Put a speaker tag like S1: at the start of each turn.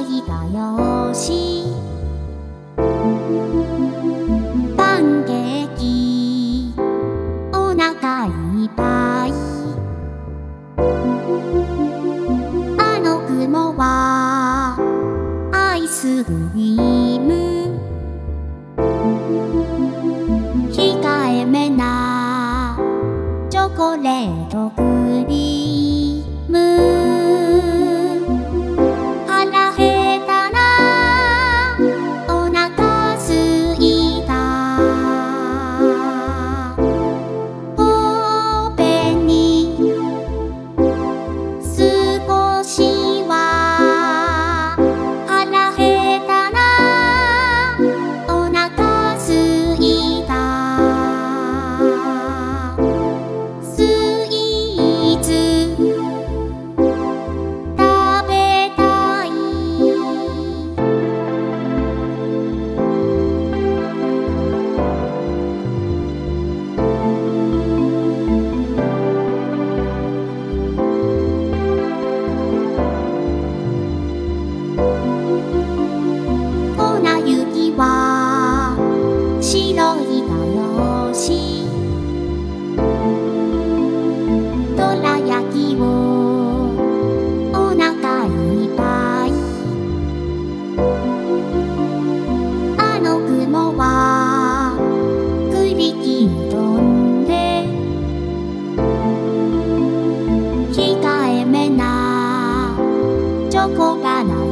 S1: いよし」「パンケーキ。おなかいっぱい」「あの雲は。アイスクリーム」「控えめな。チョコレートクリーム」后大脑。